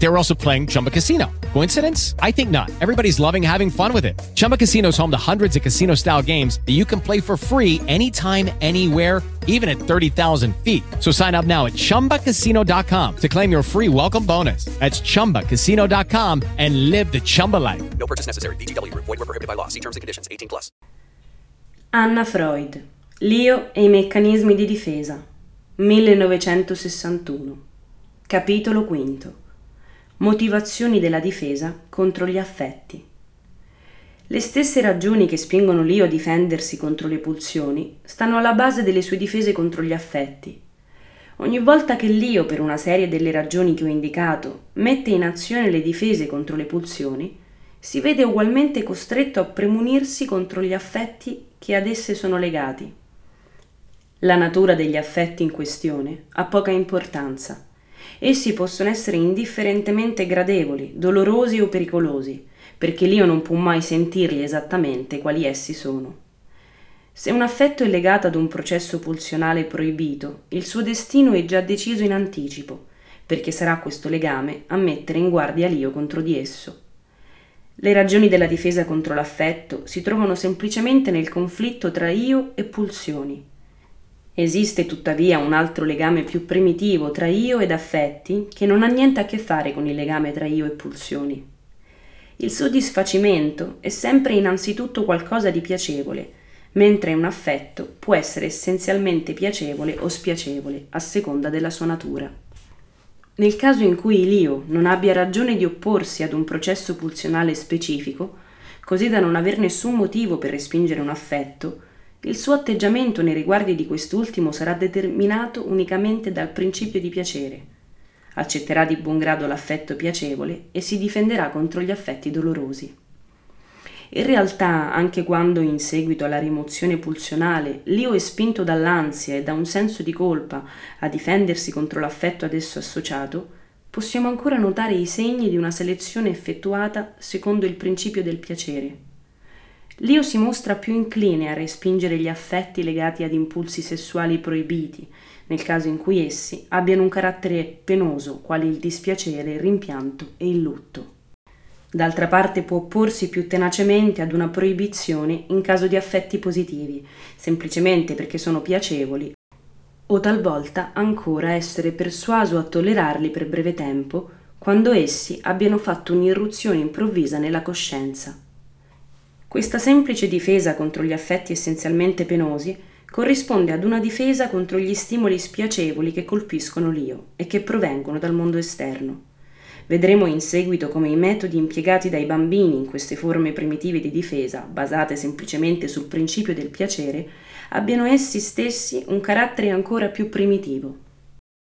They were also playing Chumba Casino. Coincidence? I think not. Everybody's loving having fun with it. Chumba Casino is home to hundreds of casino style games that you can play for free anytime, anywhere, even at 30,000 feet. So sign up now at chumbacasino.com to claim your free welcome bonus. That's chumbacasino.com and live the Chumba life. No purchase necessary. VGW Group. Void were prohibited by law. See terms and conditions. 18 plus. Anna Freud. L'io e i meccanismi di difesa. 1961. Capitolo V. Motivazioni della difesa contro gli affetti. Le stesse ragioni che spingono l'io a difendersi contro le pulsioni stanno alla base delle sue difese contro gli affetti. Ogni volta che l'io, per una serie delle ragioni che ho indicato, mette in azione le difese contro le pulsioni, si vede ugualmente costretto a premunirsi contro gli affetti che ad esse sono legati. La natura degli affetti in questione ha poca importanza. Essi possono essere indifferentemente gradevoli, dolorosi o pericolosi, perché l'io non può mai sentirli esattamente quali essi sono. Se un affetto è legato ad un processo pulsionale proibito, il suo destino è già deciso in anticipo, perché sarà questo legame a mettere in guardia l'io contro di esso. Le ragioni della difesa contro l'affetto si trovano semplicemente nel conflitto tra io e pulsioni. Esiste tuttavia un altro legame più primitivo tra io ed affetti che non ha niente a che fare con il legame tra io e pulsioni. Il soddisfacimento è sempre innanzitutto qualcosa di piacevole, mentre un affetto può essere essenzialmente piacevole o spiacevole a seconda della sua natura. Nel caso in cui l'io non abbia ragione di opporsi ad un processo pulsionale specifico, così da non aver nessun motivo per respingere un affetto, il suo atteggiamento nei riguardi di quest'ultimo sarà determinato unicamente dal principio di piacere. Accetterà di buon grado l'affetto piacevole e si difenderà contro gli affetti dolorosi. In realtà, anche quando in seguito alla rimozione pulsionale l'io è spinto dall'ansia e da un senso di colpa a difendersi contro l'affetto ad esso associato, possiamo ancora notare i segni di una selezione effettuata secondo il principio del piacere. L'io si mostra più incline a respingere gli affetti legati ad impulsi sessuali proibiti, nel caso in cui essi abbiano un carattere penoso, quali il dispiacere, il rimpianto e il lutto. D'altra parte può opporsi più tenacemente ad una proibizione in caso di affetti positivi, semplicemente perché sono piacevoli, o talvolta ancora essere persuaso a tollerarli per breve tempo, quando essi abbiano fatto un'irruzione improvvisa nella coscienza. Questa semplice difesa contro gli affetti essenzialmente penosi corrisponde ad una difesa contro gli stimoli spiacevoli che colpiscono l'io e che provengono dal mondo esterno. Vedremo in seguito come i metodi impiegati dai bambini in queste forme primitive di difesa, basate semplicemente sul principio del piacere, abbiano essi stessi un carattere ancora più primitivo.